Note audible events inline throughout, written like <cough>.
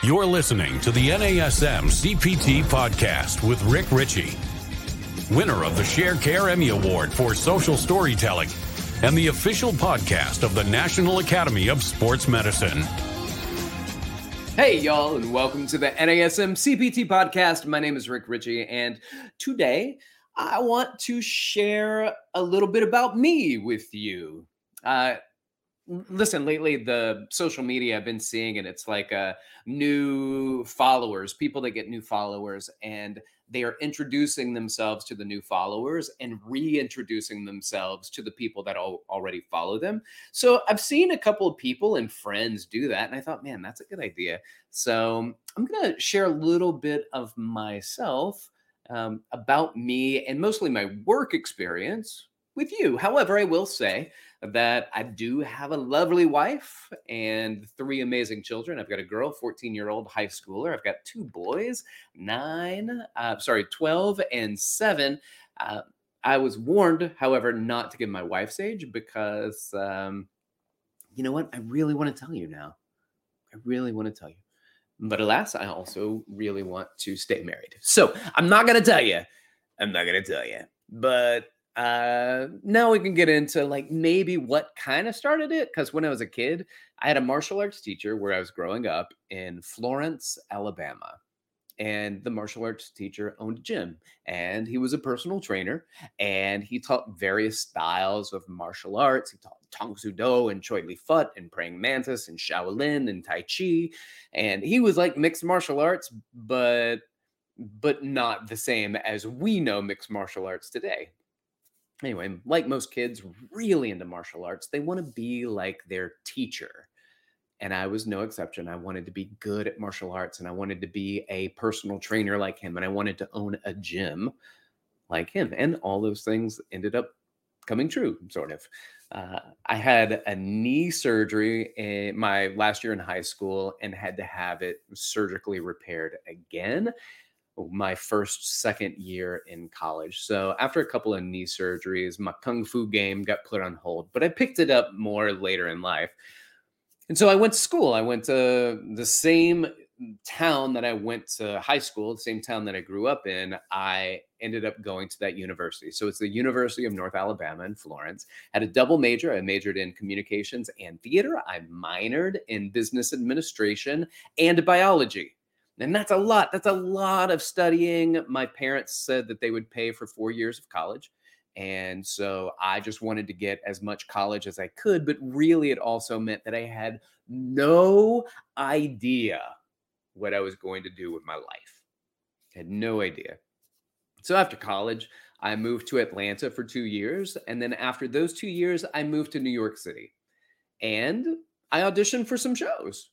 You're listening to the NASM CPT podcast with Rick Richey, winner of the Sharecare Emmy Award for Social Storytelling and the official podcast of the National Academy of Sports Medicine. Hey, y'all, and welcome to the NASM CPT podcast. My name is Rick Richey, and today I want to share a little bit about me with you. Uh, listen, lately the social media I've been seeing, and it's like uh, new followers, people that get new followers, and they are introducing themselves to the new followers and reintroducing themselves to the people that al- already follow them. So I've seen a couple of people and friends do that. And I thought, man, that's a good idea. So I'm going to share a little bit of myself um, about me and mostly my work experience with you. However, I will say that I do have a lovely wife and three amazing children. I've got a girl, 14 year old high schooler. I've got two boys, nine, uh, sorry, 12 and seven. Uh, I was warned, however, not to give my wife's age because, um, you know what? I really want to tell you now. I really want to tell you. But alas, I also really want to stay married. So I'm not going to tell you. I'm not going to tell you. But uh, now we can get into like maybe what kind of started it. Because when I was a kid, I had a martial arts teacher where I was growing up in Florence, Alabama. And the martial arts teacher owned a gym, and he was a personal trainer, and he taught various styles of martial arts. He taught Tang Soo Do and Choi Li Fut and Praying Mantis and Shaolin and Tai Chi, and he was like mixed martial arts, but but not the same as we know mixed martial arts today anyway, like most kids really into martial arts, they want to be like their teacher. And I was no exception. I wanted to be good at martial arts and I wanted to be a personal trainer like him and I wanted to own a gym like him. And all those things ended up coming true, sort of. Uh, I had a knee surgery in my last year in high school and had to have it surgically repaired again my first second year in college. So after a couple of knee surgeries, my kung fu game got put on hold, but I picked it up more later in life. And so I went to school. I went to the same town that I went to high school, the same town that I grew up in. I ended up going to that university. So it's the University of North Alabama in Florence. Had a double major. I majored in communications and theater. I minored in business administration and biology. And that's a lot. That's a lot of studying. My parents said that they would pay for four years of college. And so I just wanted to get as much college as I could. But really, it also meant that I had no idea what I was going to do with my life. I had no idea. So after college, I moved to Atlanta for two years. And then after those two years, I moved to New York City. And I auditioned for some shows.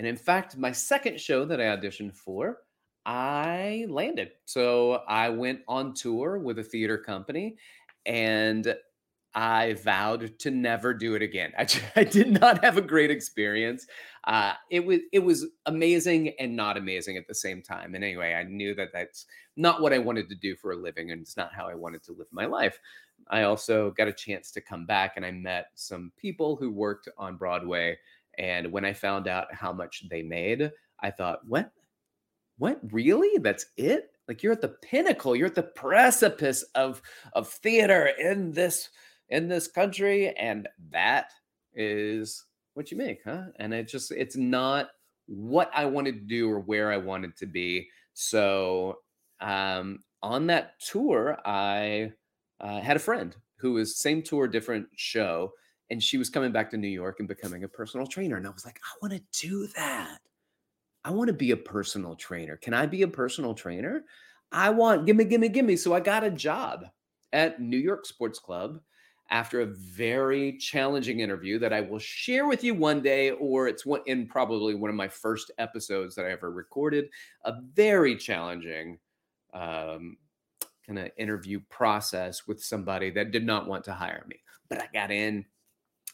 And in fact, my second show that I auditioned for, I landed. So I went on tour with a theater company and I vowed to never do it again. I, <laughs> I did not have a great experience. Uh, it was it was amazing and not amazing at the same time. And anyway, I knew that that's not what I wanted to do for a living, and it's not how I wanted to live my life. I also got a chance to come back, and I met some people who worked on Broadway and when I found out how much they made, I thought, what? What really? That's it? Like you're at the pinnacle, you're at the precipice of of theater in this in this country, and that is what you make, huh? And it just it's not what I wanted to do or where I wanted to be. So um, on that tour, I uh, had a friend who was same tour, different show, and she was coming back to New York and becoming a personal trainer. And I was like, I want to do that. I want to be a personal trainer. Can I be a personal trainer? I want, gimme, gimme, gimme. So I got a job at New York Sports Club after a very challenging interview that I will share with you one day, or it's one in probably one of my first episodes that I ever recorded. A very challenging um, kind of interview process with somebody that did not want to hire me, but I got in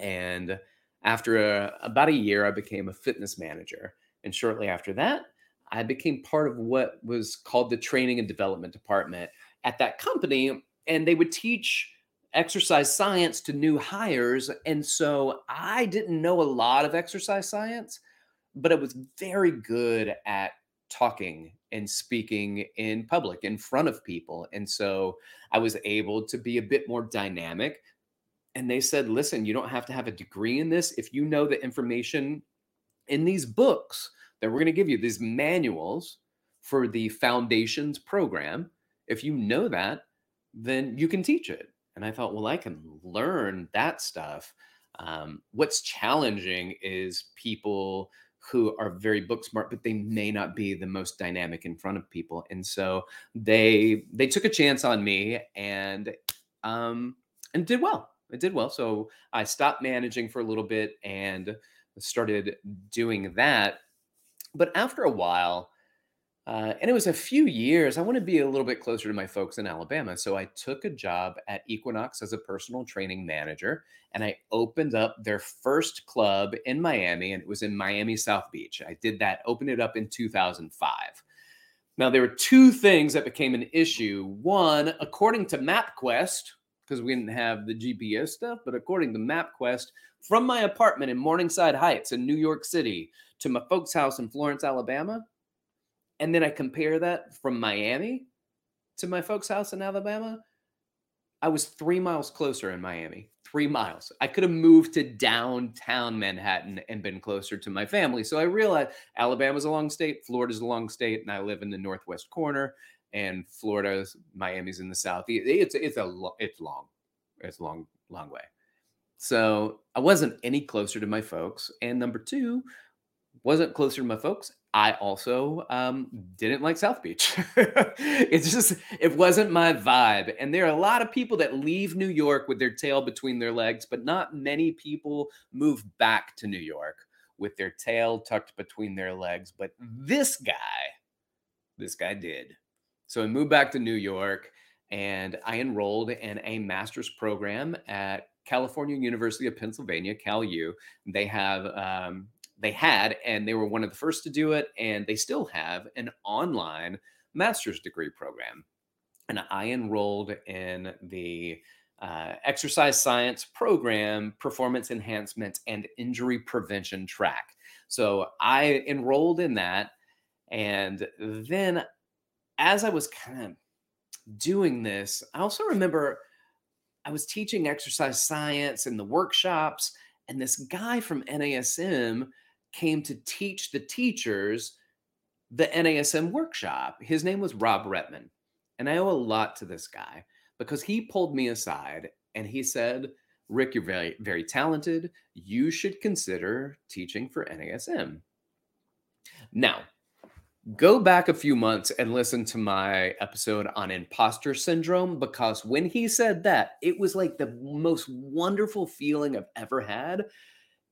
and after a, about a year, I became a fitness manager. And shortly after that, I became part of what was called the training and development department at that company. And they would teach exercise science to new hires. And so I didn't know a lot of exercise science, but I was very good at talking and speaking in public in front of people. And so I was able to be a bit more dynamic. And they said, listen, you don't have to have a degree in this. If you know the information in these books that we're going to give you, these manuals for the foundations program, if you know that, then you can teach it. And I thought, well, I can learn that stuff. Um, what's challenging is people who are very book smart but they may not be the most dynamic in front of people and so they they took a chance on me and um and did well it did well so i stopped managing for a little bit and started doing that but after a while uh, and it was a few years. I want to be a little bit closer to my folks in Alabama. So I took a job at Equinox as a personal training manager and I opened up their first club in Miami, and it was in Miami South Beach. I did that, opened it up in 2005. Now, there were two things that became an issue. One, according to MapQuest, because we didn't have the GPS stuff, but according to MapQuest, from my apartment in Morningside Heights in New York City to my folks' house in Florence, Alabama, and then I compare that from Miami to my folks' house in Alabama, I was three miles closer in Miami. Three miles. I could have moved to downtown Manhattan and been closer to my family. So I realized Alabama's a long state, Florida's a long state, and I live in the northwest corner. And Florida's Miami's in the south. It's it's a it's long, it's a long long way. So I wasn't any closer to my folks. And number two, wasn't closer to my folks. I also um, didn't like South Beach. <laughs> it's just, it wasn't my vibe. And there are a lot of people that leave New York with their tail between their legs, but not many people move back to New York with their tail tucked between their legs. But this guy, this guy did. So I moved back to New York and I enrolled in a master's program at California University of Pennsylvania, Cal U. They have um, they had, and they were one of the first to do it, and they still have an online master's degree program. And I enrolled in the uh, exercise science program, performance enhancement, and injury prevention track. So I enrolled in that. And then as I was kind of doing this, I also remember I was teaching exercise science in the workshops, and this guy from NASM came to teach the teachers the NASM workshop. His name was Rob Retman. And I owe a lot to this guy because he pulled me aside and he said, Rick, you're very, very talented. You should consider teaching for NASM. Now, go back a few months and listen to my episode on imposter syndrome because when he said that, it was like the most wonderful feeling I've ever had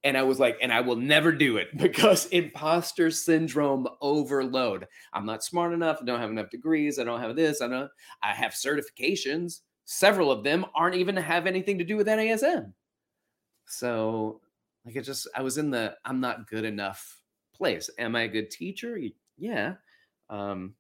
and I was like, and I will never do it <laughs> because imposter syndrome overload. I'm not smart enough. I don't have enough degrees. I don't have this. I don't. I have certifications. Several of them aren't even have anything to do with NASM. So, like, it just I was in the I'm not good enough place. Am I a good teacher? Yeah. Um,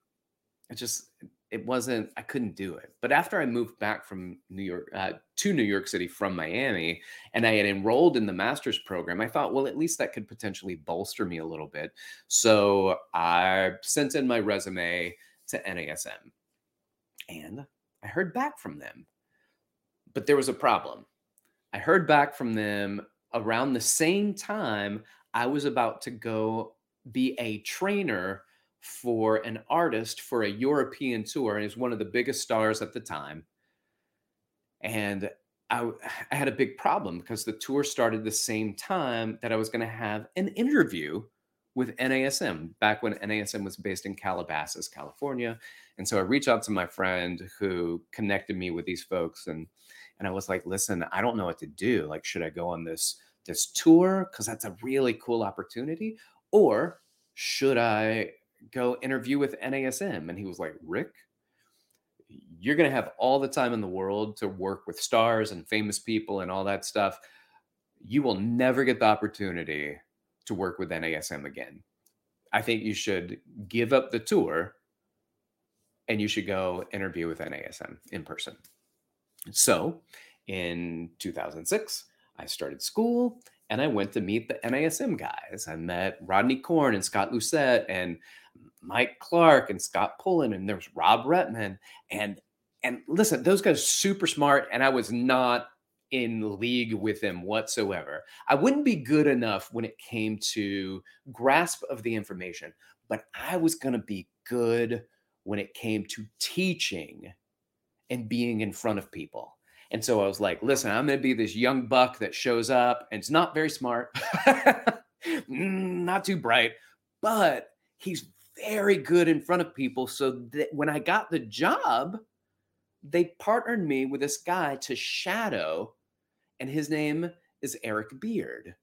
it just it wasn't i couldn't do it. But after i moved back from new york uh, to new york city from miami and i had enrolled in the master's program i thought well at least that could potentially bolster me a little bit. So i sent in my resume to nasm and i heard back from them. But there was a problem. I heard back from them around the same time i was about to go be a trainer for an artist for a European tour, and he's one of the biggest stars at the time. And I, <sighs> I had a big problem because the tour started the same time that I was going to have an interview with NASM back when NASM was based in Calabasas, California. And so I reached out to my friend who connected me with these folks and and I was like, "Listen, I don't know what to do. Like should I go on this this tour cuz that's a really cool opportunity or should I go interview with NASM. And he was like, Rick, you're going to have all the time in the world to work with stars and famous people and all that stuff. You will never get the opportunity to work with NASM again. I think you should give up the tour and you should go interview with NASM in person. So in 2006, I started school and I went to meet the NASM guys. I met Rodney Corn and Scott Lucett and Mike Clark and Scott Pullen, and there's Rob Retman. And and listen, those guys super smart, and I was not in league with them whatsoever. I wouldn't be good enough when it came to grasp of the information, but I was going to be good when it came to teaching and being in front of people. And so I was like, listen, I'm going to be this young buck that shows up and it's not very smart, <laughs> mm, not too bright, but he's very good in front of people. So that when I got the job, they partnered me with this guy to shadow, and his name is Eric Beard.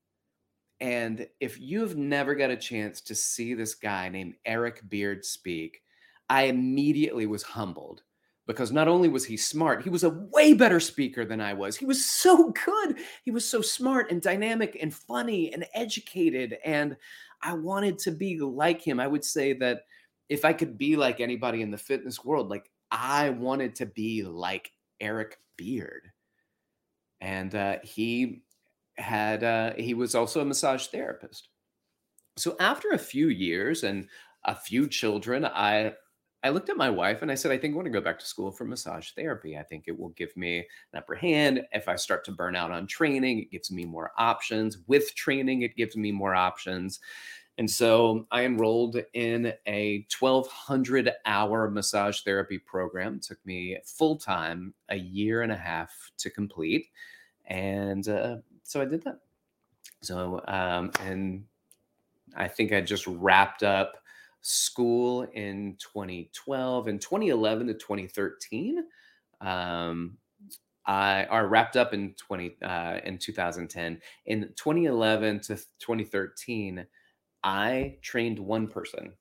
And if you've never got a chance to see this guy named Eric Beard speak, I immediately was humbled because not only was he smart, he was a way better speaker than I was. He was so good. He was so smart and dynamic and funny and educated. And I wanted to be like him. I would say that if I could be like anybody in the fitness world, like I wanted to be like Eric Beard. And uh, he had, uh, he was also a massage therapist. So after a few years and a few children, I I looked at my wife and I said, I think I want to go back to school for massage therapy. I think it will give me an upper hand. If I start to burn out on training, it gives me more options. With training, it gives me more options. And so I enrolled in a 1200 hour massage therapy program. It took me full time a year and a half to complete. And uh, so I did that. So, um, and I think I just wrapped up school in 2012 and 2011 to 2013 um, I are wrapped up in 20 uh, in 2010 in 2011 to 2013 I trained one person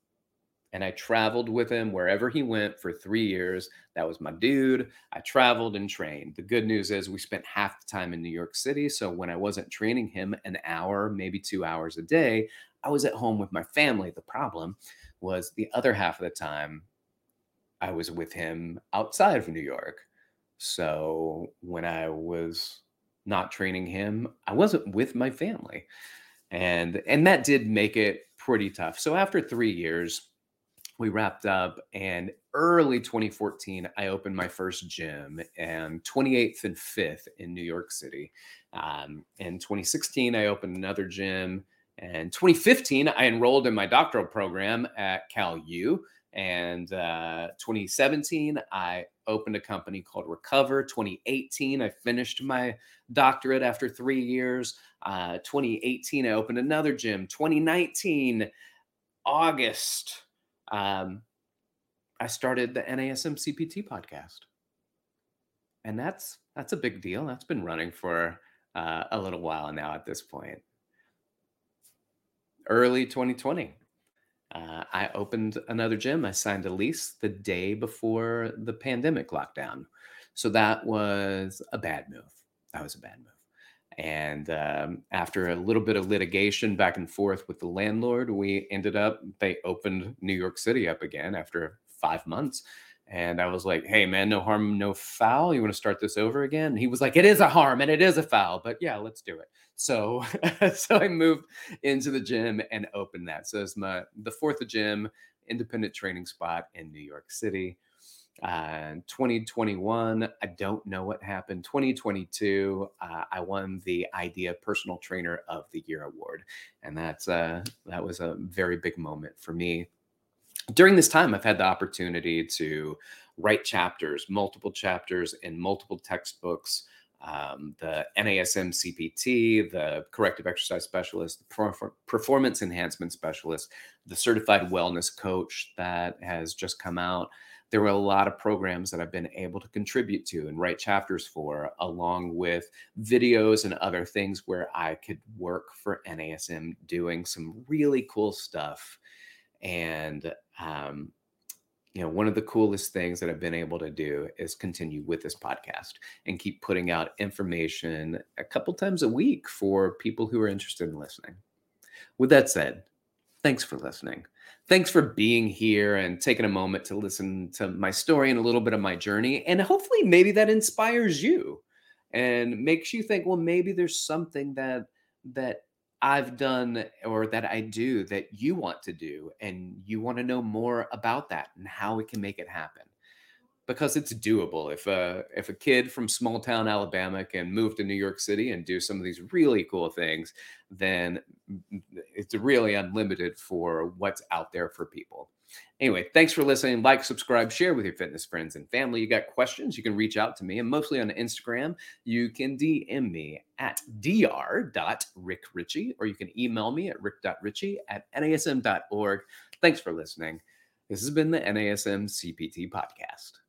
and I traveled with him wherever he went for three years. That was my dude. I traveled and trained. The good news is we spent half the time in New York City. So when I wasn't training him an hour, maybe two hours a day, I was at home with my family. The problem was the other half of the time I was with him outside of New York. So when I was not training him, I wasn't with my family. And and that did make it pretty tough. So after 3 years, we wrapped up and early 2014 i opened my first gym and 28th and 5th in new york city um, in 2016 i opened another gym and 2015, I enrolled in my doctoral program at Cal U. And uh, 2017, I opened a company called Recover. 2018, I finished my doctorate after three years. Uh, 2018, I opened another gym. 2019, August, um, I started the NASM CPT podcast, and that's that's a big deal. That's been running for uh, a little while now at this point early 2020. Uh, I opened another gym. I signed a lease the day before the pandemic lockdown. So that was a bad move. That was a bad move. And um, after a little bit of litigation back and forth with the landlord, we ended up, they opened New York City up again after five months. And I was like, hey, man, no harm, no foul. You want to start this over again? He was like, it is a harm and it is a foul, but yeah, let's do it. So, <laughs> so I moved into the gym and opened that. So it's my the fourth gym, independent training spot in New York City. Uh, 2021, I don't know what happened. 2022, uh, I won the IDEA Personal Trainer of the Year award, and that's uh, that was a very big moment for me during this time, I've had the opportunity to write chapters, multiple chapters in multiple textbooks. Um, the NASM CPT, the corrective exercise specialist, the performance enhancement specialist, the certified wellness coach that has just come out. There were a lot of programs that I've been able to contribute to and write chapters for, along with videos and other things where I could work for NASM doing some really cool stuff and um, you know, one of the coolest things that I've been able to do is continue with this podcast and keep putting out information a couple times a week for people who are interested in listening. With that said, thanks for listening. Thanks for being here and taking a moment to listen to my story and a little bit of my journey. And hopefully, maybe that inspires you and makes you think, well, maybe there's something that that I've done or that I do that you want to do and you want to know more about that and how we can make it happen because it's doable if a if a kid from small town Alabama can move to New York City and do some of these really cool things then it's really unlimited for what's out there for people Anyway, thanks for listening. Like, subscribe, share with your fitness friends and family. You got questions, you can reach out to me. And mostly on Instagram, you can DM me at dr.rickrichey or you can email me at rick.richey at nasm.org. Thanks for listening. This has been the NASM CPT podcast.